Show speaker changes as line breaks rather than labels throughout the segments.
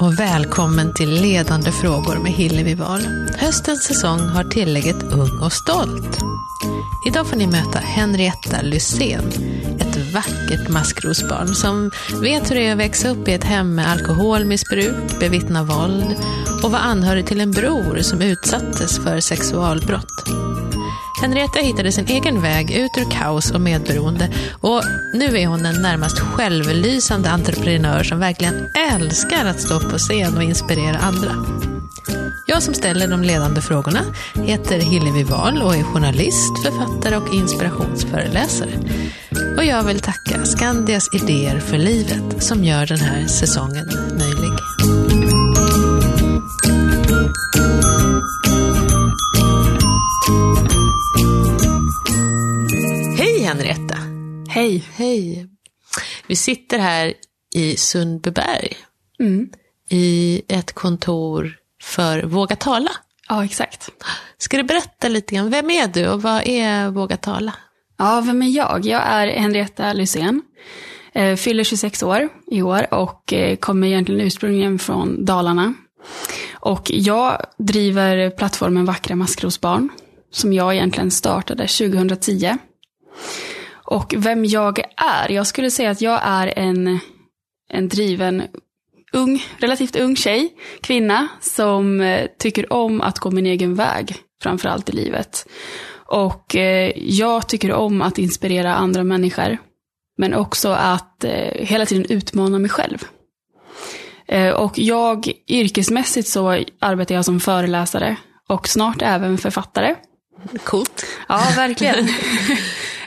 och välkommen till Ledande frågor med Hillevi Wahl. Höstens säsong har tillägget Ung och stolt. Idag får ni möta Henrietta Lysén, ett vackert maskrosbarn som vet hur det är att växa upp i ett hem med alkoholmissbruk, bevittna våld och vara anhörig till en bror som utsattes för sexualbrott. Henrietta hittade sin egen väg ut ur kaos och medberoende och nu är hon en närmast självlysande entreprenör som verkligen älskar att stå på scen och inspirera andra. Jag som ställer de ledande frågorna heter Hillevi Wahl och är journalist, författare och inspirationsföreläsare. Och jag vill tacka Skandias Idéer för livet som gör den här säsongen möjlig. Hej.
Hej!
Vi sitter här i Sundbyberg
Mm.
i ett kontor för Våga tala.
Ja, exakt.
Ska du berätta lite grann, vem är du och vad är Våga tala?
Ja, vem är jag? Jag är Henrietta Lysén. Eh, fyller 26 år i år och eh, kommer egentligen ursprungligen från Dalarna. Och jag driver plattformen Vackra maskrosbarn, som jag egentligen startade 2010. Och vem jag är? Jag skulle säga att jag är en, en driven ung, relativt ung tjej, kvinna, som eh, tycker om att gå min egen väg, framför allt i livet. Och eh, jag tycker om att inspirera andra människor, men också att eh, hela tiden utmana mig själv. Eh, och jag, yrkesmässigt så arbetar jag som föreläsare och snart även författare.
Coolt.
Ja, verkligen.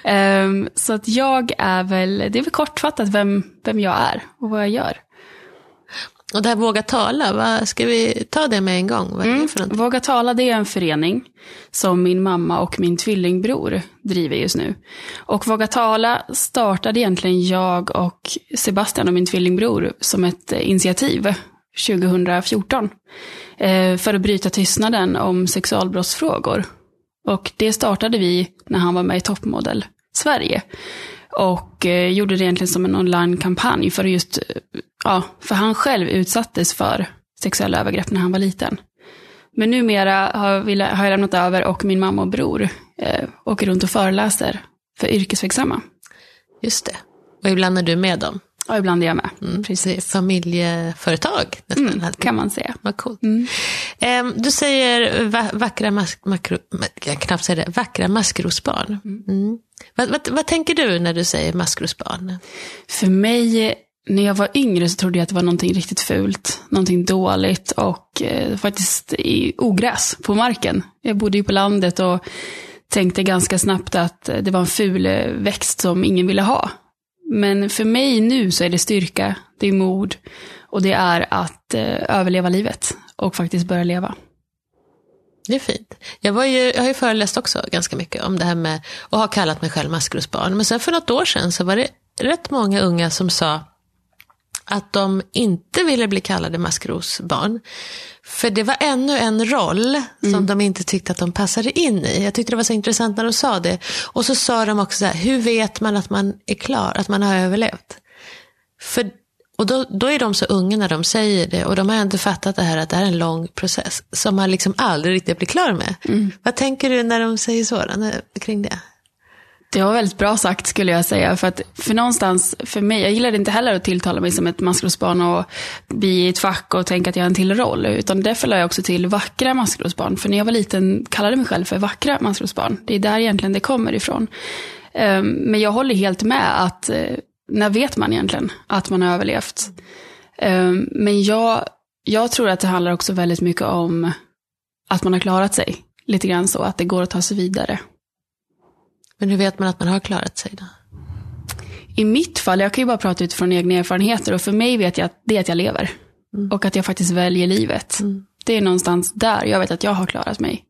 Ehm, så att jag är väl, det är väl kortfattat vem, vem jag är och vad jag gör.
Och det här Våga tala, vad, ska vi ta det med en gång? Vad någonting?
Våga tala, det är en förening som min mamma och min tvillingbror driver just nu. Och Våga tala startade egentligen jag och Sebastian och min tvillingbror som ett initiativ 2014. Eh, för att bryta tystnaden om sexualbrottsfrågor. Och det startade vi när han var med i Toppmodell Sverige. Och eh, gjorde det egentligen som en online-kampanj för att just, eh, ja, för han själv utsattes för sexuella övergrepp när han var liten. Men numera har, vi, har jag lämnat över och min mamma och bror eh, åker runt och föreläser för yrkesverksamma.
Just det. Och ibland är du med dem.
Ja, ibland är jag med.
Mm, precis. Familjeföretag nästan.
Mm, kan man säga.
Vad coolt.
Mm.
Ehm, du säger va vackra, mas makro, ma- jag knappt säga det, vackra maskrosbarn. Mm. Vad, vad, vad tänker du när du säger maskrosbarn?
För mig, när jag var yngre så trodde jag att det var någonting riktigt fult, någonting dåligt och eh, faktiskt i ogräs på marken. Jag bodde ju på landet och tänkte ganska snabbt att det var en ful växt som ingen ville ha. Men för mig nu så är det styrka, det är mod och det är att eh, överleva livet och faktiskt börja leva.
Det är fint. Jag, var ju, jag har ju föreläst också ganska mycket om det här med och har kallat mig själv maskrosbarn. Men sen för något år sedan så var det rätt många unga som sa att de inte ville bli kallade maskrosbarn. För det var ännu en roll som de inte tyckte att de passade in i. Jag tyckte det var så intressant när de sa det. Och så sa de också så här, hur vet man att man är klar, att man har överlevt? För, och då, då är de så unga när de säger det och de har inte fattat det här att det här är en lång process som man liksom aldrig riktigt blir klar med. Vad tänker du när de säger så då, kring det?
Det var väldigt bra sagt skulle jag säga. För att för någonstans, för mig, jag gillade inte heller att tilltala mig som ett maskrosbarn och bli i ett fack och tänka att jag har en till roll. Utan därför la jag också till vackra maskrosbarn. För när jag var liten kallade jag mig själv för vackra maskrosbarn. Det är där egentligen det kommer ifrån. Ehm, men jag håller helt med att, eh, när vet man egentligen att man har överlevt? Ehm, men jag, jag tror att det handlar också väldigt mycket om att man har klarat sig. Lite grann så, att det går att ta sig vidare.
Men hur vet man att man har klarat sig då?
I mitt fall, jag kan ju bara prata utifrån egna erfarenheter och för mig vet jag att det är att jag lever. Och att jag faktiskt väljer livet. Det är någonstans där jag vet att jag har klarat mig.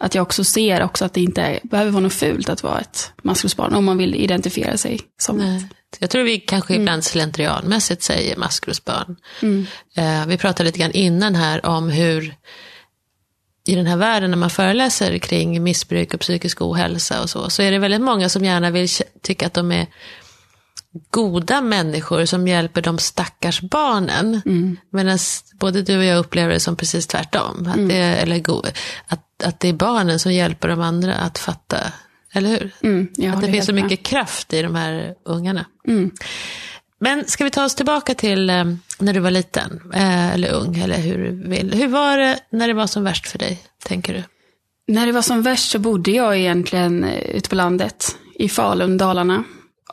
Att jag också ser också att det inte behöver vara något fult att vara ett maskrosbarn om man vill identifiera sig som ett.
Nej. Jag tror vi kanske ibland slentrianmässigt säger maskrosbarn. Eh, vi pratade lite grann innan här om hur i den här världen när man föreläser kring missbruk och psykisk ohälsa och så, så är det väldigt många som gärna vill tycka att de är goda människor som hjälper de stackars barnen.
Mm.
Medan både du och jag upplever det som precis tvärtom. Att, det, eller go, att, att det är barnen som hjälper de andra att fatta. Eller hur?
Mm,
att det finns så
helt med.
mycket kraft i de här ungarna.
Mm.
Men ska vi ta oss tillbaka till eh, när du var liten, eh, eller ung, eller hur du vill. Hur var det när det var som värst för dig, tänker du?
När det var som värst så bodde jag egentligen eh, ute på landet, i Falun, Dalarna.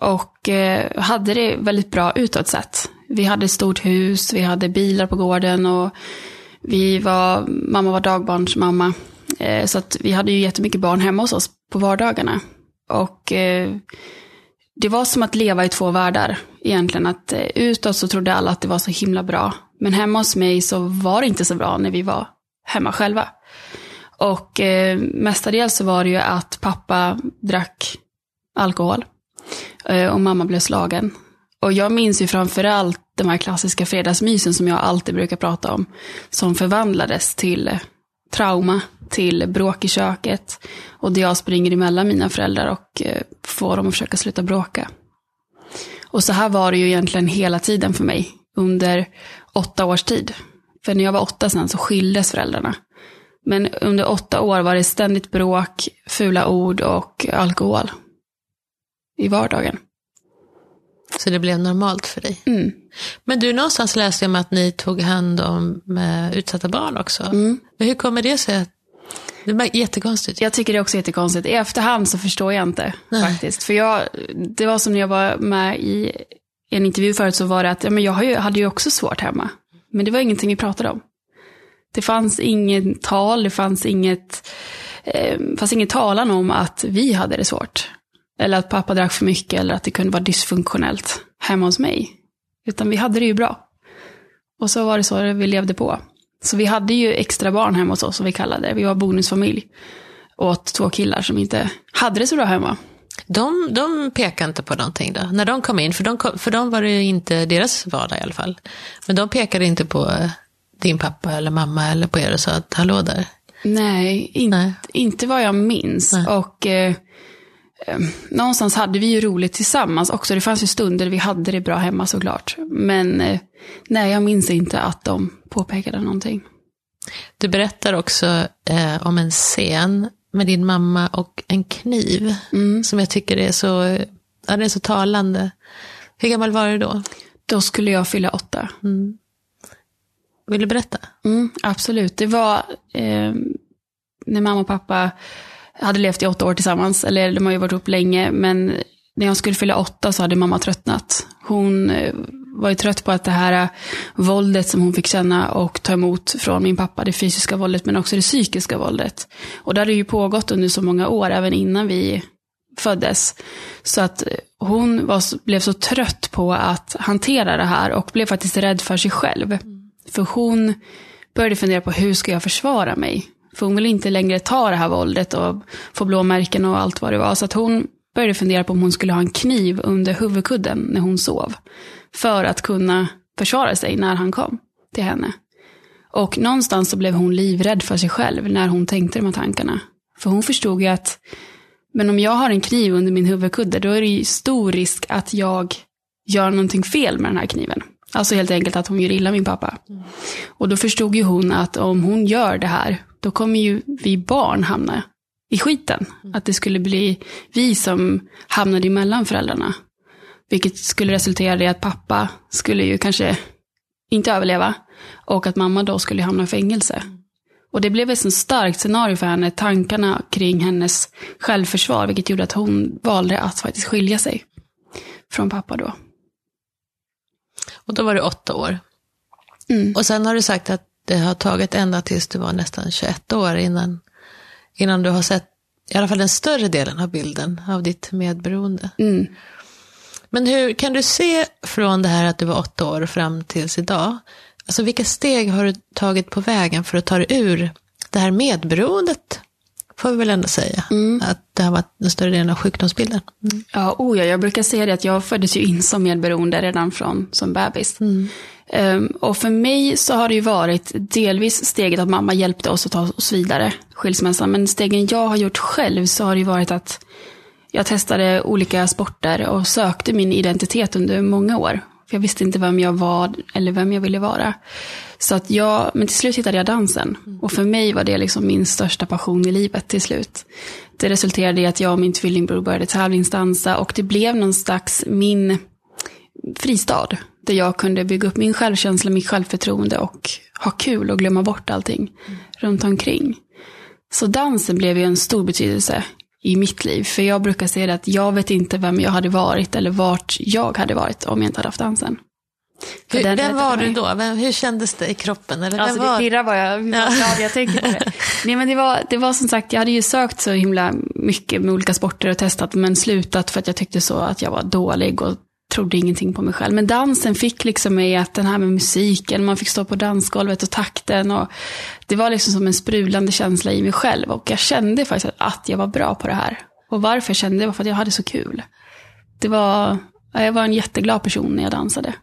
Och eh, hade det väldigt bra utåt sett. Vi hade ett stort hus, vi hade bilar på gården och vi var, mamma var dagbarnsmamma. Så att vi hade ju jättemycket barn hemma hos oss på vardagarna. Och det var som att leva i två världar egentligen. Att eh, utåt så trodde alla att det var så himla bra. Men hemma hos mig så var det inte så bra när vi var hemma själva. Och eh, mestadels så var det ju att pappa drack alkohol. Eh, och mamma blev slagen. Och jag minns ju framförallt de här klassiska fredagsmysen som jag alltid brukar prata om. Som förvandlades till eh, trauma, till bråk i köket. Och där jag springer emellan mina föräldrar och eh, får dem att försöka sluta bråka. Och så här var det ju egentligen hela tiden för mig. Under åtta års tid. För när jag var åtta sen så skildes föräldrarna. Men under åtta år var det ständigt bråk, fula ord och alkohol. I vardagen.
Så det blev normalt för dig.
Mm.
Men du, någonstans läste jag om att ni tog hand om eh, utsatta barn också. Men hur kommer det sig? att- Det är jättekonstigt.
Jag tycker det är också jättekonstigt. I efterhand så förstår jag inte
Nej.
faktiskt. För jag, det var som när jag var med i en intervju förut så var det att ja, men jag hade ju också svårt hemma. Men det var ingenting vi pratade om. Det fanns inget tal, det fanns inget, eh, fanns ingen talan om att vi hade det svårt. Eller att pappa drack för mycket eller att det kunde vara dysfunktionellt hemma hos mig. Utan vi hade det ju bra. Och så var det så vi levde på. Så vi hade ju extra barn hemma hos oss, som vi kallade det. Vi var bonusfamilj. Åt två killar som inte hade det så bra hemma.
De, de pekade inte på någonting då, när de kom in. För de, kom, för de var det ju inte deras vardag i alla fall. Men de pekade inte på eh, din pappa eller mamma eller på er och sa att hallå där.
Nej, in,
Nej.
inte vad jag minns.
Nej.
Och eh, någonstans hade vi ju roligt tillsammans också. Det fanns ju stunder vi hade det bra hemma såklart. Men eh, nej, jag minns inte att de påpekade någonting.
Du berättar också eh, om en scen med din mamma och en kniv. Som jag tycker är så, ja, det är så talande. Hur gammal var du då?
Då skulle jag fylla åtta.
Vill du berätta?
Mm, absolut. Det var eh, när mamma och pappa hade levt i åtta år tillsammans. Eller de har ju varit ihop länge. Men när jag skulle fylla åtta så hade mamma tröttnat. Hon eh, var ju trött på att det här eh, våldet som hon fick känna och ta emot från min pappa, det fysiska våldet men också det psykiska våldet. Och det hade ju pågått under så många år, även innan vi föddes. Så att eh, hon var, blev så trött på att hantera det här och blev faktiskt rädd för sig själv. För hon började fundera på hur ska jag försvara mig? För hon ville inte längre ta det här våldet och få blåmärken och allt vad det var. Så att hon började fundera på om hon skulle ha en kniv under huvudkudden när hon sov. För att kunna försvara sig när han kom till henne. Och någonstans så blev hon livrädd för sig själv när hon tänkte de här tankarna. För hon förstod ju att, men om jag har en kniv under min huvudkudde, då är det ju stor risk att jag gör någonting fel med den här kniven. Alltså helt enkelt att hon gör illa min pappa. Och då förstod ju hon att om hon gör det här, då kommer ju vi barn hamna i skiten. Att det skulle bli vi som hamnade emellan föräldrarna. Vilket skulle resultera i att pappa skulle ju kanske inte överleva. Och att mamma då skulle hamna i fängelse. Och det blev ett så starkt scenario för henne, tankarna kring hennes självförsvar, vilket gjorde att hon valde att faktiskt skilja sig från pappa då.
Och då var du åtta år.
Mm.
Och sen har du sagt att det har tagit ända tills du var nästan 21 år innan, innan du har sett i alla fall den större delen av bilden av ditt medberoende.
Mm.
Men hur kan du se från det här att du var åtta år fram tills idag, alltså vilka steg har du tagit på vägen för att ta dig ur det här medberoendet? Får vi väl ändå säga. Att det har varit den större delen av sjukdomsbilden. Mm.
Ja, oh ja, jag brukar säga det att jag föddes ju in som medberoende redan från som bebis. Ehm, och för mig så har det ju varit delvis steget att mamma hjälpte oss att ta oss vidare, skilsmässan. Men stegen jag har gjort själv så har det ju varit att Jag testade olika sporter och sökte min identitet under många år. För jag visste inte vem jag var eller vem jag ville vara. Så att jag, men till slut hittade jag dansen. Och för mig var det liksom min största passion i livet till slut. Det resulterade i att jag och min tvillingbror började tävlingsdansa och det blev någon slags min fristad. Där jag kunde bygga upp min självkänsla, mitt självförtroende och ha kul och glömma bort allting mm. runt omkring. Så dansen blev ju en stor betydelse i mitt liv. För jag brukar säga att jag vet inte vem jag hade varit eller vart jag hade varit om jag inte hade haft dansen.
Hur, vem var du då? Vem, hur kändes det i kroppen? Eller
alltså
var...
det pirrar var jag, ja. jag tänker på det. Nej men det var, det var som sagt, jag hade ju sökt så himla mycket med olika sporter och testat men slutat för att jag tyckte så att jag var dålig och trodde ingenting på mig själv. Men dansen fick liksom mig att den här med musiken, man fick stå på dansgolvet och takten och det var liksom som en sprudlande känsla i mig själv och jag kände faktiskt att jag var bra på det här. Och varför jag kände det var för att jag hade så kul. Det var, jag var en jätteglad person när jag dansade.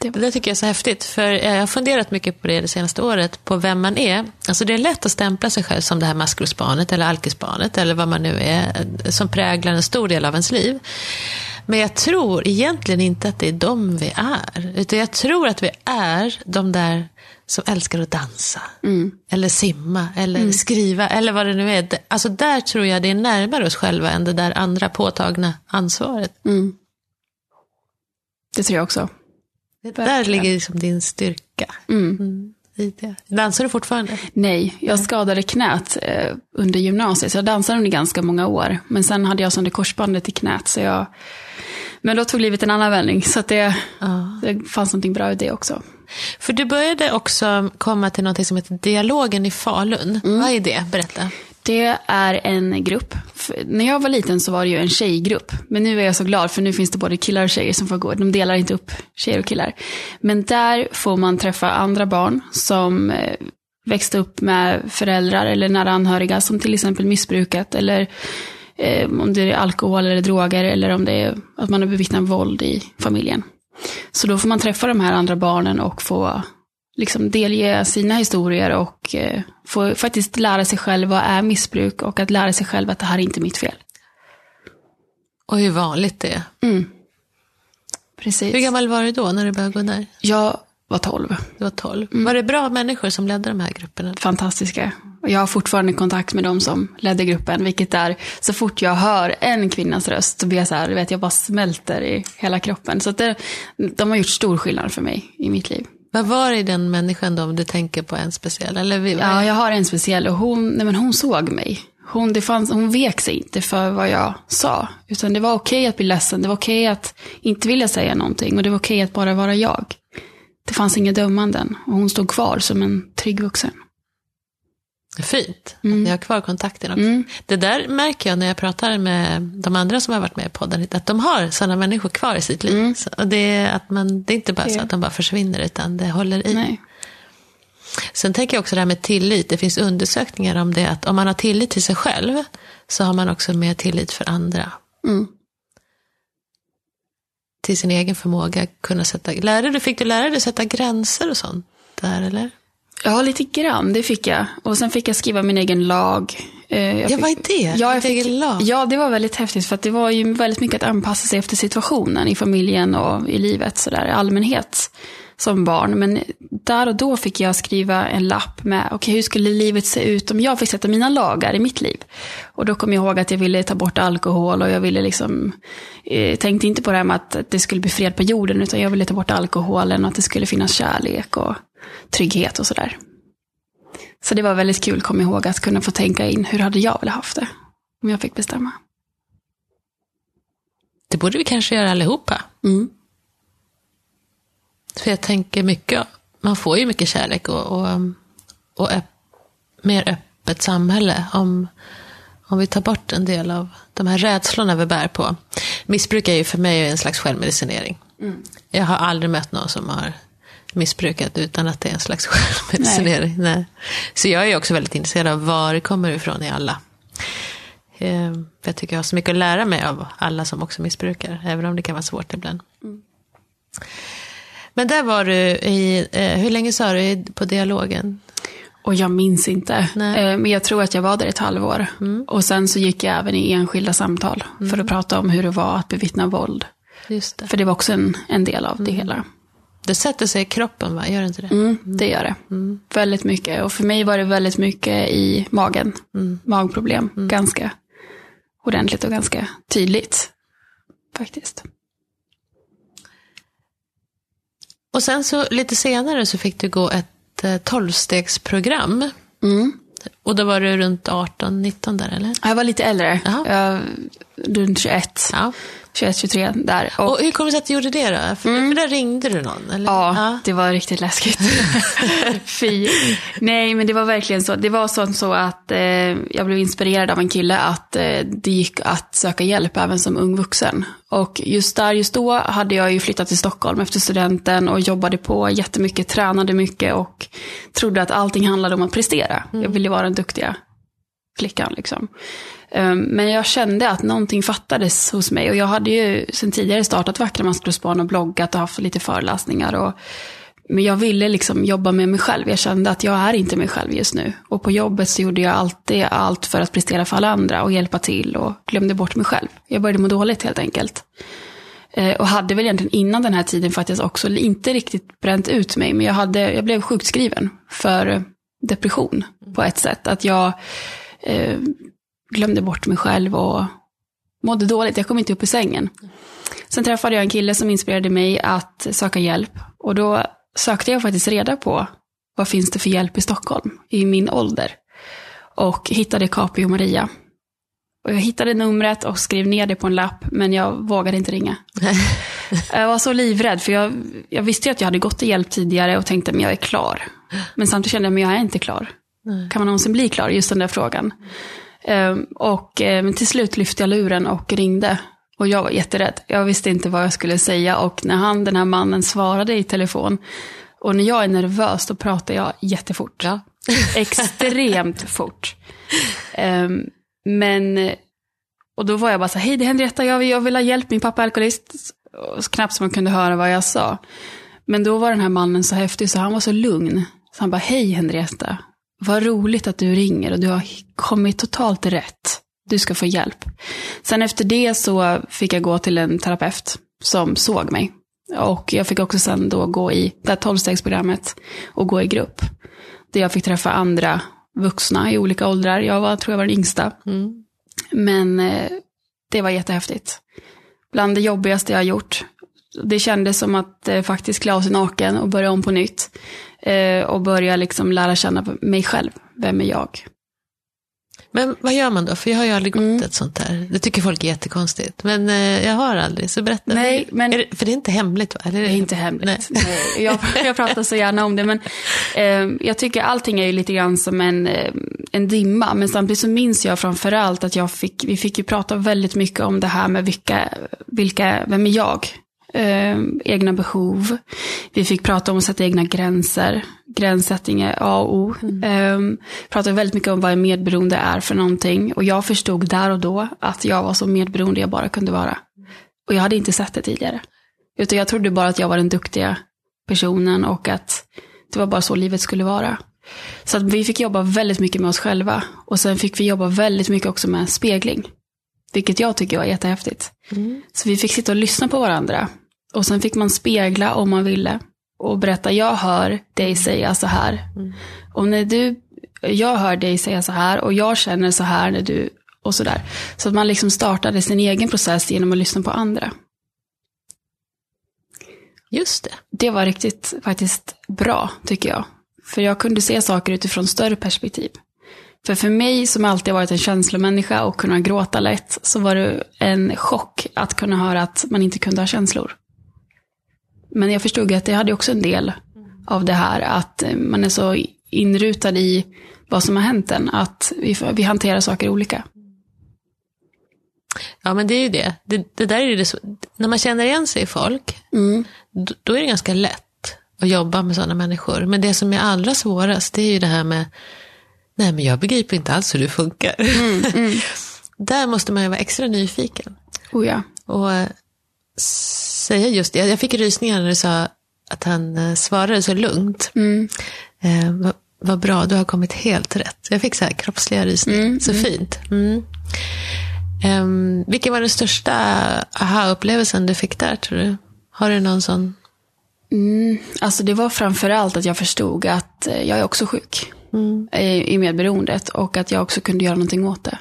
Det, det tycker jag är så häftigt, för jag har funderat mycket på det det senaste året, på vem man är. Alltså det är lätt att stämpla sig själv som det här maskrosbarnet eller alkisbarnet eller vad man nu är, som präglar en stor del av ens liv. Men jag tror egentligen inte att det är de vi är. Utan jag tror att vi är de där som älskar att dansa. Mm. Eller simma, eller mm. skriva, eller vad det nu är. Alltså där tror jag det är närmare oss själva än det där andra påtagna ansvaret. Mm.
Det tror jag också.
Där ligger liksom din styrka. Mm. mm. Dansar du fortfarande?
Nej, jag skadade knät eh, under gymnasiet. Så jag dansade under ganska många år. Men sen hade jag sönder korsbandet i knät. Så jag... Men då tog livet en annan vändning. Så det, ja. det fanns någonting bra i det också.
För du började också komma till något som heter Dialogen i Falun. Mm. Vad är det? Berätta.
Det är en grupp. När jag var liten så var det ju en tjejgrupp. Men nu är jag så glad för nu finns det både killar och tjejer som får gå. De delar inte upp tjejer och killar. Men där får man träffa andra barn som eh, växte upp med föräldrar eller nära anhöriga som till exempel missbrukat eller eh, om det är alkohol eller droger eller om det är att man har bevittnat våld i familjen. Så då får man träffa de här andra barnen och få liksom delge sina historier och eh, få faktiskt lära sig själv vad är missbruk och att lära sig själv att det här är inte mitt fel.
Och hur vanligt det är. Mm.
Precis.
Hur gammal var du då när du började gå där?
Jag var tolv.
Du var tolv. Mm. Var det bra människor som ledde de här grupperna?
Fantastiska. Jag har fortfarande kontakt med de som ledde gruppen, vilket är så fort jag hör en kvinnas röst så blir jag så här, vet jag bara smälter i hela kroppen. Så det, de har gjort stor skillnad för mig i mitt liv.
Vad var det i den människan då, om du tänker på en speciell? Eller
ja, jag har en speciell och hon, nej, men hon såg mig. Hon, det fanns, hon vek sig inte för vad jag sa. Utan det var okej att bli ledsen, det var okej att inte vilja säga någonting och det var okej att bara vara jag. Det fanns inga dömanden och hon stod kvar som en trygg vuxen.
Fint mm. att ni har kvar kontakten också. Mm. Det där märker jag när jag pratar med de andra som har varit med i podden, att de har sådana människor kvar i sitt liv. Mm. Så det, är att man, det är inte bara så att de bara försvinner, utan det håller i. Nej. Sen tänker jag också det här med tillit. Det finns undersökningar om det, att om man har tillit till sig själv, så har man också mer tillit för andra. Mm. Till sin egen förmåga kunna sätta, lärde du, fick du lära dig att sätta gränser och sånt där, eller?
Ja, lite grann. Det fick jag. Och sen fick jag skriva min egen lag.
Eh, jag ja, vad är det?
Ja, jag fick, egen lag? Ja, det var väldigt häftigt. För det var ju väldigt mycket att anpassa sig efter situationen i familjen och i livet sådär i allmänhet som barn. Men där och då fick jag skriva en lapp med, okej okay, hur skulle livet se ut om jag fick sätta mina lagar i mitt liv? Och då kom jag ihåg att jag ville ta bort alkohol och jag ville liksom, eh, tänkte inte på det här med att det skulle bli fred på jorden, utan jag ville ta bort alkoholen och att det skulle finnas kärlek och trygghet och sådär. Så det var väldigt kul, kom ihåg, att kunna få tänka in hur hade jag velat haft det om jag fick bestämma.
Det borde vi kanske göra allihopa. Mm. För jag tänker mycket, man får ju mycket kärlek och, och, och öpp, mer öppet samhälle om, om vi tar bort en del av de här rädslorna vi bär på. Missbruk är ju för mig en slags självmedicinering. Mm. Jag har aldrig mött någon som har missbrukat utan att det är en slags självmedicinering. Nej. Nej. Så jag är också väldigt intresserad av var det kommer ifrån i alla. Eh, jag tycker jag har så mycket att lära mig av alla som också missbrukar, även om det kan vara svårt ibland. Mm. Men där var du i, eh, hur länge sa du på dialogen?
Och jag minns inte.
Nej.
Eh, Men jag tror att jag var där ett halvår. Och sen så gick jag även i enskilda samtal för att prata om hur det var att bevittna våld.
Det.
För det var också en, en del av det hela.
Det sätter sig i kroppen, va? Gör det inte det?
Mm, det gör det. Väldigt mycket. Och för mig var det väldigt mycket i magen. Magproblem. Ganska ordentligt och ganska tydligt. Faktiskt.
Och sen så lite senare så fick du gå ett eh, tolvstegsprogram.
Mm.
Och då var du runt 18-19 där, eller?
Jag var lite äldre. Jag, runt 21.
Ja.
21, 23 där. Och,
Och hur kom det sig att du gjorde det då? För, för där ringde du någon, eller?
ja, det var riktigt läskigt. Fy. Nej, men det var verkligen så. Det var så, så att eh, jag blev inspirerad av en kille att eh, det gick att söka hjälp även som ung vuxen. Och just där, just då hade jag ju flyttat till Stockholm efter studenten och jobbade på jättemycket, tränade mycket och trodde att allting handlade om att prestera. Jag ville vara den duktiga flickan liksom. Ehm, men jag kände att någonting fattades hos mig och jag hade ju sedan tidigare startat Vackra maskrosbarn och bloggat och haft lite föreläsningar. Och, men jag ville liksom jobba med mig själv. Jag kände att jag är inte mig själv just nu. Och på jobbet så gjorde jag alltid allt för att prestera för alla andra och hjälpa till och glömde bort mig själv. Jag började må dåligt helt enkelt. Ehm, och hade väl egentligen innan den här tiden faktiskt också inte riktigt bränt ut mig. Men jag, hade, jag blev sjukskriven för depression på ett sätt. Att jag eh, glömde bort mig själv och mådde dåligt. Jag kom inte upp i sängen. Sen träffade jag en kille som inspirerade mig att söka hjälp. Och då sökte jag faktiskt reda på vad finns det för hjälp i Stockholm i min ålder. Och hittade Capio Maria. Och jag hittade numret och skrev ner det på en lapp, men jag vågade inte ringa. Jag var så livrädd, för jag, jag visste ju att jag hade gått i hjälp tidigare och tänkte, men jag är klar. Men samtidigt kände jag, men jag är inte klar. Kan man någonsin bli klar? Just den där frågan. Ehm, och eh, till slut lyfte jag luren och ringde. Och jag var jätterädd. Jag visste inte vad jag skulle säga. Och när han, den här mannen, svarade i telefon. Och när jag är nervös, då pratar jag jättefort.
Ja.
Extremt fort. Ehm, men, och då var jag bara så här, hej det är Henrietta, jag vill, jag vill ha hjälp, min pappa är alkoholist. Och knappt som man kunde höra vad jag sa. Men då var den här mannen så häftig, så han var så lugn. Så han bara, hej Henrietta, vad roligt att du ringer och du har kommit totalt rätt. Du ska få hjälp. Sen efter det så fick jag gå till en terapeut som såg mig. Och jag fick också sen då gå i det här tolvstegsprogrammet och gå i grupp. Där jag fick träffa andra vuxna i olika åldrar. Jag var, tror jag var den yngsta.
Mm.
Men eh, det var jättehäftigt. Bland det jobbigaste jag har gjort. Det kändes som att eh, faktiskt klä av sig naken och börja om på nytt. Eh, och börja liksom lära känna mig själv. Vem är jag?
Men vad gör man då? För jag har ju aldrig gått
Mm.
ett sånt där. Det tycker folk är jättekonstigt. Men eh, jag har aldrig, så berätta.
Nej, men-
det, för det är inte hemligt va? Eller
Det är inte hemligt. Nej. Jag, jag pratar så gärna om det, men eh, jag tycker allting är ju lite grann som en, eh, en dimma. Men samtidigt så minns jag framför allt att jag fick, vi fick ju prata väldigt mycket om det här med vilka, vilka vem är jag? Eh, egna behov. Vi fick prata om att sätta egna gränser. Gränssättning är A och O. Eh, pratade väldigt mycket om vad en medberoende är för någonting. Och jag förstod där och då att jag var så medberoende jag bara kunde vara. Och jag hade inte sett det tidigare. Utan jag trodde bara att jag var den duktiga personen och att det var bara så livet skulle vara. Så att vi fick jobba väldigt mycket med oss själva. Och sen fick vi jobba väldigt mycket också med spegling. Vilket jag tycker var jättehäftigt.
Mm.
Så vi fick sitta och lyssna på varandra. Och sen fick man spegla om man ville. Och berätta, jag hör dig säga så här. Och när du, jag hör dig säga så här och jag känner så här när du, och så där. Så att man liksom startade sin egen process genom att lyssna på andra.
Just det.
Det var riktigt faktiskt bra, tycker jag. För jag kunde se saker utifrån större perspektiv. För för mig som alltid varit en känslomänniska och kunna gråta lätt, så var det en chock att kunna höra att man inte kunde ha känslor. Men jag förstod att det hade också en del av det här, att eh, man är så inrutad i vad som har hänt en, att vi, vi hanterar saker olika.
Ja, men det är ju det. Det, det där är det, när man känner igen sig i folk,
Mm.
då, då är det ganska lätt att jobba med sådana människor. Men det som är allra svårast, det är ju det här med, nej men jag begriper inte alls hur du funkar. Där måste man ju vara extra nyfiken.
Oh ja.
Och eh, säga just det, jag fick rysningar när du sa att han eh, svarade så lugnt.
Mm.
Eh, vad, Vad bra, du har kommit helt rätt. Jag fick så här kroppsliga rysningar.
Mm,
så fint. Mm. Um, vilken var den största aha-upplevelsen du fick där, tror du? Har du någon sån?
Mm, alltså det var framför allt att jag förstod att eh, jag är också sjuk
Mm.
i i medberoendet och att jag också kunde göra någonting åt det.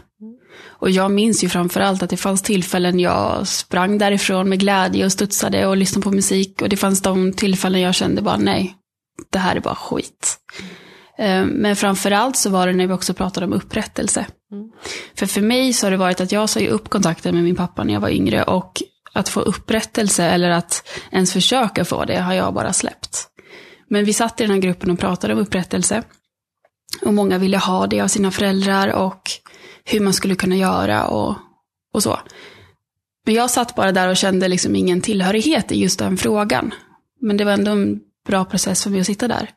Och jag minns ju framför allt att det fanns tillfällen jag sprang därifrån med glädje och studsade och lyssnade på musik. Och det fanns de tillfällen jag kände bara nej, det här är bara skit. Eh, Men framför allt så var det när vi också pratade om upprättelse. För för mig så har det varit att jag sa upp kontakten med min pappa när jag var yngre och att få upprättelse eller att ens försöka få det har jag bara släppt. Men vi satt i den här gruppen och pratade om upprättelse. Och många ville ha det av sina föräldrar och hur man skulle kunna göra och, och så. Men jag satt bara där och kände liksom ingen tillhörighet i just den frågan. Men det var ändå en bra process för mig att sitta där.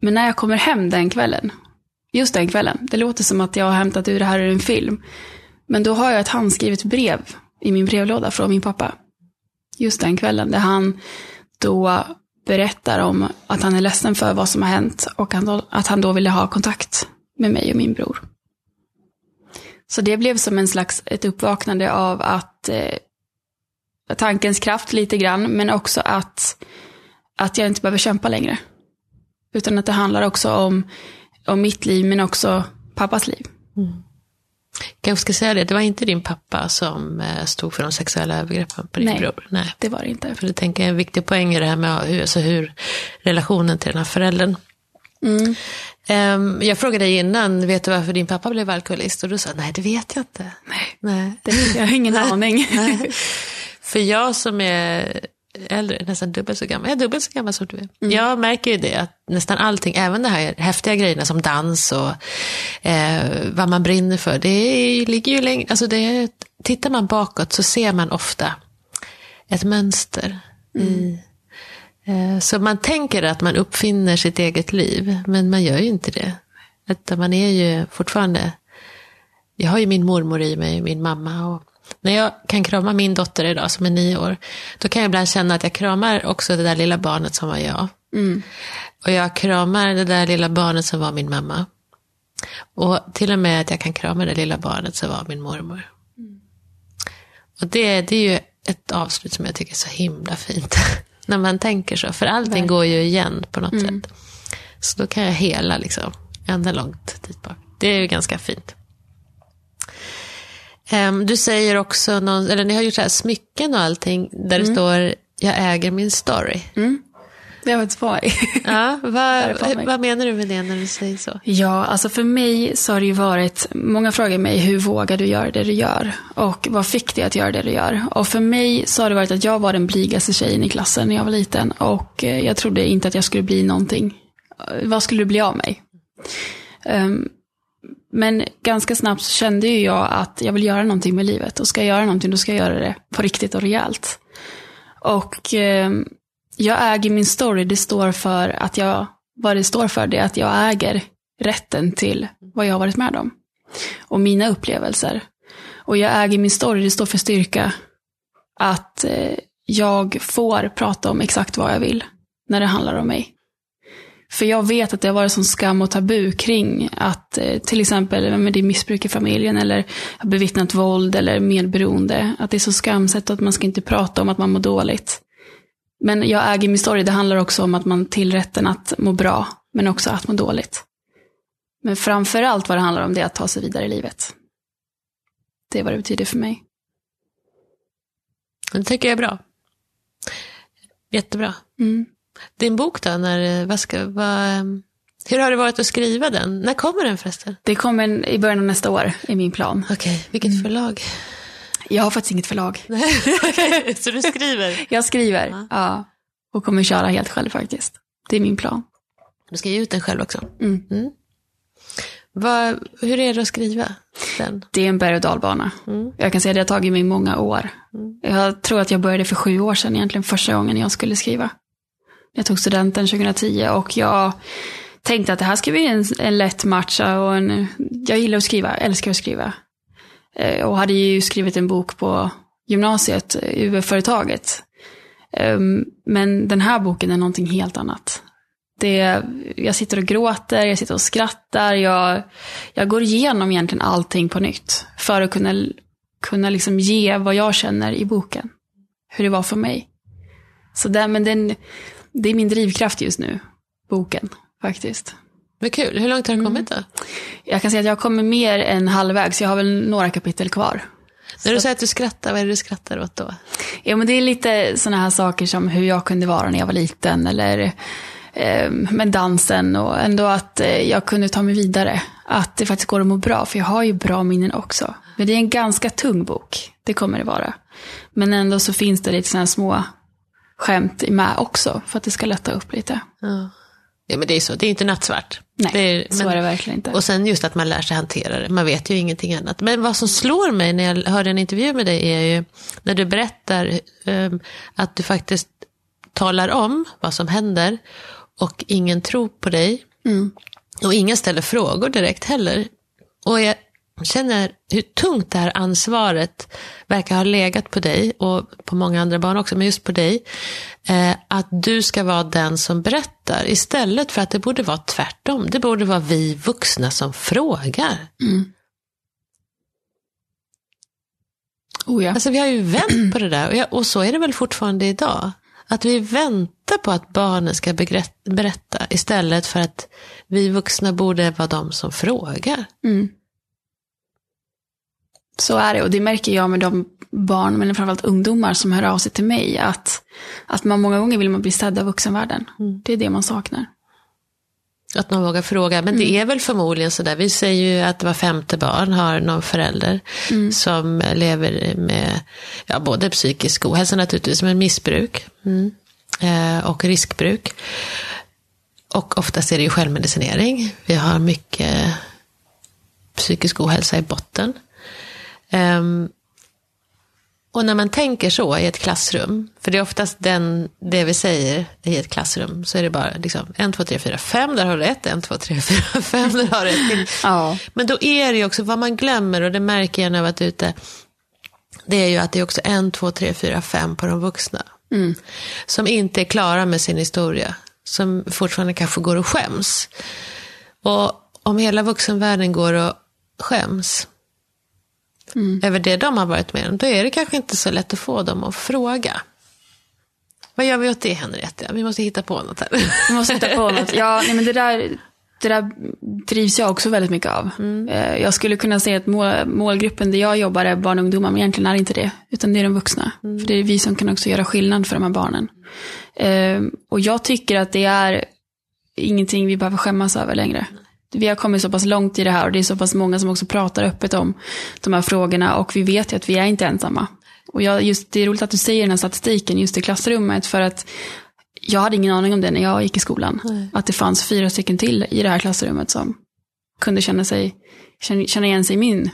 Men när jag kommer hem den kvällen, just den kvällen, det låter som att jag har hämtat ur det här ur en film. Men då har jag ett handskrivet brev i min brevlåda från min pappa. Just den kvällen, där han då berättar om att han är ledsen för vad som har hänt och att han då ville ha kontakt med mig och min bror. Så det blev som en slags ett uppvaknande av att eh, tankens kraft lite grann, men också att, att jag inte behöver kämpa längre. Utan att det handlar också om, om mitt liv, men också pappas liv.
kanske ska säga det, det var inte din pappa som eh, stod för de sexuella övergreppen på din
Nej.
bror. Nej.
Det var det inte.
För det tänker jag är en viktig poäng i det här med hur, alltså hur relationen till den här föräldern.
Mm.
Ehm, jag frågade dig innan, vet du varför din pappa blev alkoholist? Och du sa, nej det vet jag inte.
Nej,
Nej.
det, jag har ingen aning.
För jag som är äldre, nästan dubbelt så gammal, jag är dubbelt så gammal som du är. Jag märker ju det, att nästan allting, även de här häftiga grejerna som dans och eh, vad man brinner för, det ligger ju längre, alltså det, tittar man bakåt så ser man ofta ett mönster. I, eh, så man tänker att man uppfinner sitt eget liv, men man gör ju inte det. Utan man är ju fortfarande, jag har ju min mormor i mig, min mamma och när jag kan krama min dotter idag som är nio år, då kan jag ibland känna att jag kramar också det där lilla barnet som var jag.
Mm.
Och jag kramar det där lilla barnet som var min mamma. Och till och med att jag kan krama det lilla barnet som var min mormor. Och det, det är ju ett avslut som jag tycker är så himla fint. När man tänker så. För allting går ju igen på något sätt. Så då kan jag hela liksom, ända långt dit bak. Det är ju ganska fint. Ehm, du säger också, någon, eller ni har gjort så här smycken och allting, där det står jag äger min story.
Det var ett svar.
Ja, vad, vad menar du med det när du säger så?
Ja, alltså för mig så har det ju varit, många frågar mig hur vågar du göra det du gör? Och vad fick dig att göra det du gör? Och för mig så har det varit att jag var den blygaste tjejen i klassen när jag var liten. Och eh, jag trodde inte att jag skulle bli någonting. Eh, Vad skulle det bli av mig? Ehm, men ganska snabbt så kände ju jag att jag vill göra någonting med livet. Och ska jag göra någonting, då ska jag göra det på riktigt och rejält. Och ehm, jag äger min story, det står för att jag, vad det står för det är att jag äger rätten till vad jag har varit med om. Och mina upplevelser. Och jag äger min story, det står för styrka. Att eh, jag får prata om exakt vad jag vill när det handlar om mig. För jag vet att det har varit sån skam och tabu kring att eh, till exempel med det är missbruk i familjen eller bevittnat våld eller medberoende. Att det är så skamset att man ska inte prata om att man mår dåligt. Men jag äger min story, det handlar också om att man till rätten att må bra, men också att må dåligt. Men framför allt vad det handlar om det är att ta sig vidare i livet. Det är vad det betyder för mig.
Det tycker jag är bra. Jättebra.
Mm.
Din bok då, när, vad ska, vad, hur har det varit att skriva den? När kommer den förresten?
Det kommer i början av nästa år, i min plan.
Okej, vilket förlag?
Jag har faktiskt inget förlag.
så du skriver?
Jag skriver, ja. Och kommer köra helt själv faktiskt. Det är min plan.
Du ska ge ut den själv också.
Mm.
Vad, hur är det att skriva den?
Det är en berg och dalbana. Jag kan säga att det har tagit mig många år. Jag tror att jag började för sju år sedan egentligen, första gången jag skulle skriva. Jag tog studenten 2010 och jag tänkte att det här ska bli en, en lätt match. Och en, jag gillar att skriva, älskar att skriva. Eh, och hade ju skrivit en bok på gymnasiet, eh, UF-företaget. Ehm, men den här boken är någonting helt annat. Det, jag sitter och gråter, jag sitter och skrattar, jag, jag går igenom egentligen allting på nytt. För att kunna, kunna liksom ge vad jag känner i boken. Hur det var för mig. Så där, men den, det är min drivkraft just nu, boken, faktiskt.
Men kul, hur långt har du kommit då?
Jag kan säga att jag kommer mer än halvvägs, jag har väl några kapitel kvar.
När du säger att du skrattar, vad är det du skrattar åt då?
Ja, men det är lite sådana här saker som hur jag kunde vara när jag var liten, eller eh, med dansen och ändå att eh, jag kunde ta mig vidare. Att det faktiskt går att må bra, för jag har ju bra minnen också. Men det är en ganska tung bok, det kommer det vara. Men ändå så finns det lite sådana här små skämt med också, för att det ska lätta upp lite.
Ja. Ja, men det är så. Det är inte nattsvart.
Nej,
det är,
så är det verkligen inte.
Och sen just att man lär sig hantera det. Man vet ju ingenting annat. Men vad som slår mig när jag hörde en intervju med dig är ju när du berättar um, att du faktiskt talar om vad som händer och ingen tror på dig.
Mm.
Och ingen ställer frågor direkt heller. Och jag känner hur tungt det här ansvaret verkar ha legat på dig och på många andra barn också, men just på dig. Eh, att du ska vara den som berättar istället för att det borde vara tvärtom. Det borde vara vi vuxna som frågar.
Mm. Oh ja.
Alltså vi har ju vänt på det där och, jag, och så är det väl fortfarande idag. Att vi väntar på att barnen ska berätta istället för att vi vuxna borde vara de som frågar.
Mm. Så är det och det märker jag med de barn, men framförallt ungdomar som hör av sig till mig. Att, att man många gånger vill man bli sedd av vuxenvärlden.
Mm.
Det är det man saknar.
Att man vågar fråga. Men det är väl förmodligen sådär. Vi säger ju att var femte barn har någon förälder som lever med ja, både psykisk ohälsa naturligtvis, men missbruk eh, och riskbruk. Och oftast är det ju självmedicinering. Vi har mycket psykisk ohälsa i botten. Um, och när man tänker så i ett klassrum, för det är oftast den, det vi säger i ett klassrum, så är det bara liksom, en, två, tre, fyra, fem, där har du rätt, en, två, tre, fyra, fem, där har du rätt.
Ja.
Men då är det ju också, vad man glömmer, och det märker jag när jag varit ute, det är ju att det är också en, två, tre, fyra, fem på de vuxna.
Mm.
Som inte är klara med sin historia, som fortfarande kanske går och skäms. Och om hela vuxenvärlden går och skäms,
Mm.
över det de har varit med om, då är det kanske inte så lätt att få dem att fråga. Vad gör vi åt det, Henrietta? Vi måste hitta på något här.
Vi måste hitta på något. Ja, nej, men det där, det där drivs jag också väldigt mycket av. Eh, Jag skulle kunna säga att mål, målgruppen där jag jobbar är barn och ungdomar, men egentligen är det inte det. Utan det är de vuxna. För det är vi som kan också göra skillnad för de här barnen. Eh, Och jag tycker att det är ingenting vi behöver skämmas över längre. Vi har kommit så pass långt i det här och det är så pass många som också pratar öppet om de här frågorna och vi vet ju att vi är inte ensamma. Och jag, just, det är roligt att du säger den här statistiken just i klassrummet för att jag hade ingen aning om det när jag gick i skolan.
Nej.
Att det fanns fyra stycken till i det här klassrummet som kunde känna, sig, känna, igen sig i min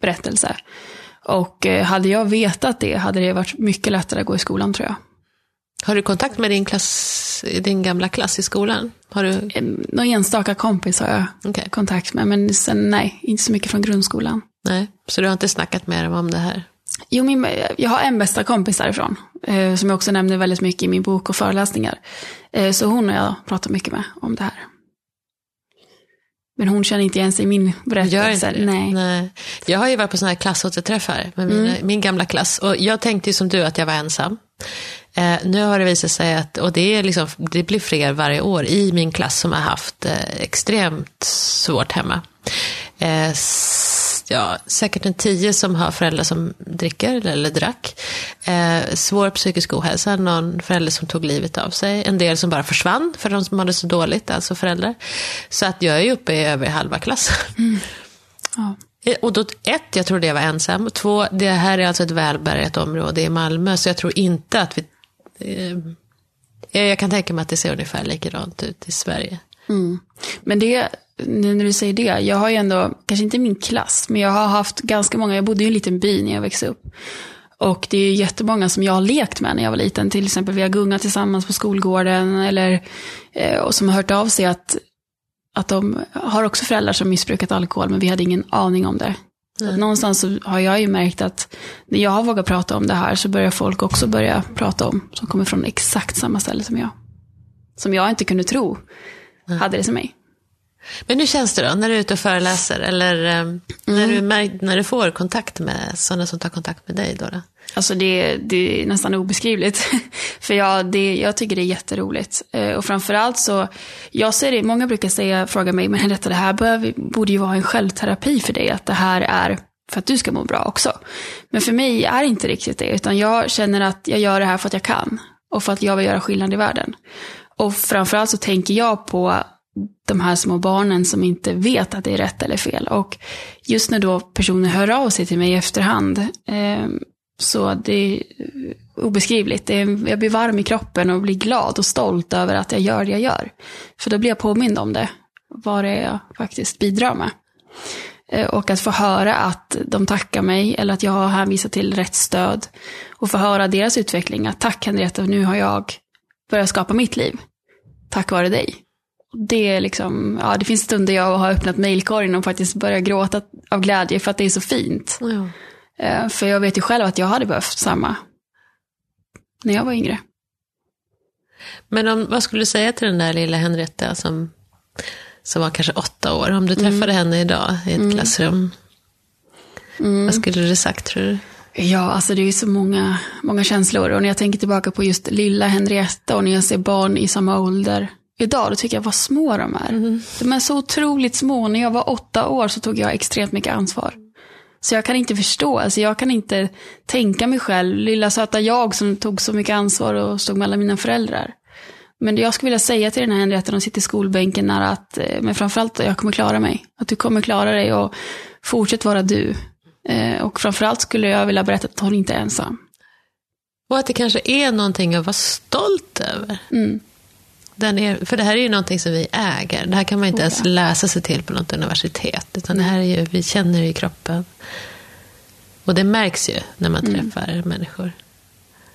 berättelse. Och eh, hade jag vetat det hade det varit mycket lättare att gå i skolan tror jag.
Har du kontakt med din, klass, din gamla klass i skolan? Har du?
Någon enstaka kompis har jag
Okej.
kontakt med, men sen nej, inte så mycket från grundskolan.
Nej, så du har inte snackat med dem om det här?
Jo, min, jag har en bästa kompis därifrån, eh, som jag också nämner väldigt mycket i min bok och föreläsningar. Eh, så hon och jag pratar mycket med om det här. Men hon känner inte igen sig i min berättelse. Nej.
Nej. Jag har ju varit på sådana här klassåterträffar med mina, min gamla klass. Och jag tänkte ju som du att jag var ensam. Eh, nu har det visat sig att, och det, är liksom, det blir fler varje år i min klass som har haft eh, extremt svårt hemma. Eh, ja, säkert en tio som har föräldrar som dricker eller, drack. Eh, svår psykisk ohälsa, någon förälder som tog livet av sig. En del som bara försvann för de som hade så dåligt, alltså föräldrar. Så att jag är ju uppe i över halva klassen.
Ja.
Eh, Och då, ett, jag trodde jag var ensam. Två, det här är alltså ett välbärgat område i Malmö, så jag tror inte att vi... Eh, jag kan tänka mig att det ser ungefär likadant ut i Sverige.
Mm. Men det, nu när du säger det, jag har ju ändå, kanske inte min klass, men jag har haft ganska många, jag bodde i en liten by när jag växte upp. Och det är jättemånga som jag har lekt med när jag var liten, till exempel vi har gungat tillsammans på skolgården, eller, eh, och som har hört av sig att, att de har också föräldrar som missbrukat alkohol, men vi hade ingen aning om det. Så att någonstans så har jag ju märkt att när jag har vågat prata om det här så börjar folk också börja prata om, som kommer från exakt samma ställe som jag. som jag inte kunde tro hade det som mig.
Men hur känns det då när du är ute och föreläser eller eh, när, du när du får kontakt med sådana som tar kontakt med dig? Då, då?
Alltså det, det är nästan obeskrivligt. För jag, det, jag tycker det är jätteroligt. Eh, och framförallt så, jag ser det, många brukar säga, fråga mig, men detta, det här bör, borde ju vara en självterapi för dig, att det här är för att du ska må bra också. Men för mig är det inte riktigt det, utan jag känner att jag gör det här för att jag kan. Och för att jag vill göra skillnad i världen. Och framförallt så tänker jag på de här små barnen som inte vet att det är rätt eller fel. Och just när då personer hör av sig till mig i efterhand, eh, så det är obeskrivligt. Det är, jag blir varm i kroppen och blir glad och stolt över att jag gör det jag gör. För då blir jag påmind om det, vad det är jag faktiskt bidrar med. Eh, och att få höra att de tackar mig eller att jag har hänvisat till rätt stöd. Och få höra deras utveckling. Att tack Henrietta, nu har jag börjat skapa mitt liv. Tack vare dig. Det är liksom, ja det finns stunder jag har öppnat mejlkorgen och faktiskt börjat gråta av glädje för att det är så fint.
Mm.
Eh, För jag vet ju själv att jag hade behövt samma när jag var yngre.
Men om, vad skulle du säga till den där lilla Henrietta som, som var kanske åtta år? Om du träffade henne idag i ett klassrum. Vad skulle du sagt tror du?
Ja, alltså det är ju så många, många känslor. Och när jag tänker tillbaka på just lilla Henrietta och när jag ser barn i samma ålder idag, då tycker jag vad små de är. De är så otroligt små. När jag var åtta år så tog jag extremt mycket ansvar. Så jag kan inte förstå, alltså jag kan inte tänka mig själv, lilla söta jag som tog så mycket ansvar och stod mellan mina föräldrar. Men det jag skulle vilja säga till den här Henrietta, de sitter i skolbänken, är att, eh, men framförallt jag kommer klara mig. Att du kommer klara dig och fortsätt vara du. Eh, Och framförallt skulle jag vilja berätta att hon inte är ensam.
Och att det kanske är någonting att vara stolt över. Den är, för det här är ju någonting som vi äger. Det här kan man inte ens läsa sig till på något universitet. Utan det här är ju, vi känner det i kroppen. Och det märks ju när man träffar människor.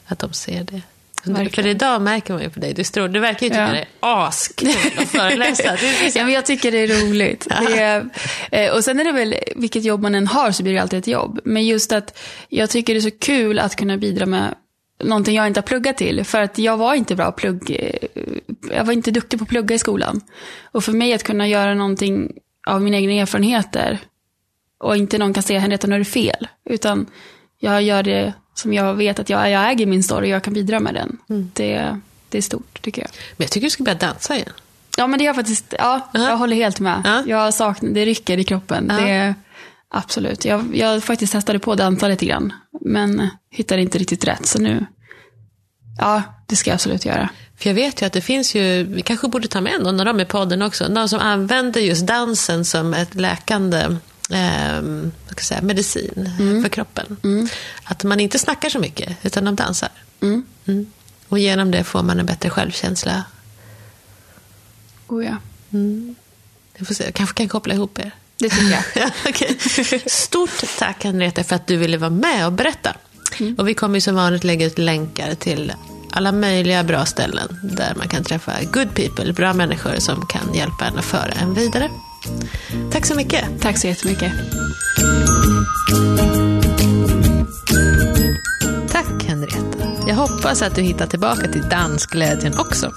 Att de ser det.
Verkligen.
För idag märker man ju på dig, du, står, du verkar ju tycka
Ja.
det är askul att föreläsa.
Ja, men jag tycker det är roligt. Det är, eh, och sen är det väl, vilket jobb man än har så blir det alltid ett jobb. Men just att jag tycker det är så kul att kunna bidra med någonting jag inte har pluggat till. För att jag var inte bra plugg, eh, jag var inte duktig på att plugga i skolan. Och för mig att kunna göra någonting av mina egna erfarenheter och inte någon kan säga Henrietta, nu är det fel. Utan jag gör det som jag vet att jag, jag äger min story och jag kan bidra med den. Det, det är stort tycker jag.
Men jag tycker du ska börja dansa igen.
Ja, men det är faktiskt, ja,
Ja.
jag håller helt med.
Ja.
Jag saknar, det rycker i kroppen.
Ja.
Det är, absolut. Jag, jag faktiskt testade på att dansa lite grann, men hittade inte riktigt rätt. Så nu, ja, det ska jag absolut göra.
För jag vet ju att det finns ju, vi kanske borde ta med någon av dem i podden också, någon som använder just dansen som ett läkande eh, vad ska säga, medicin för kroppen. Att man inte snackar så mycket, utan de dansar.
Mm.
Mm. Och genom det får man en bättre självkänsla.
Oh, ja.
Jag får se, jag kanske kan koppla ihop er.
Det tycker jag.
Ja, okej. Stort tack Henrietta för att du ville vara med och berätta. Och vi kommer som vanligt lägga ut länkar till alla möjliga bra ställen där man kan träffa good people, bra människor som kan hjälpa en att föra en vidare. Tack så mycket.
Tack så jättemycket.
Tack Henrietta. Jag hoppas att du hittar tillbaka till dansglädjen också.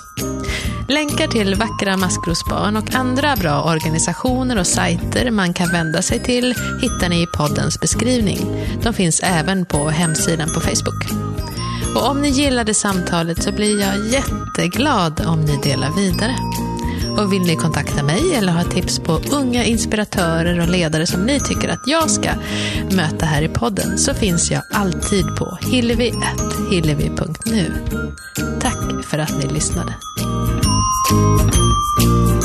Länkar till Vackra Maskrosbarn och andra bra organisationer och sajter man kan vända sig till hittar ni i poddens beskrivning. De finns även på hemsidan på Facebook. Och om ni gillade samtalet så blir jag jätteglad om ni delar vidare. Och vill ni kontakta mig eller ha tips på unga inspiratörer och ledare som ni tycker att jag ska möta här i podden så finns jag alltid på hillevi.hillevi.nu. Tack för att ni lyssnade. Thank you.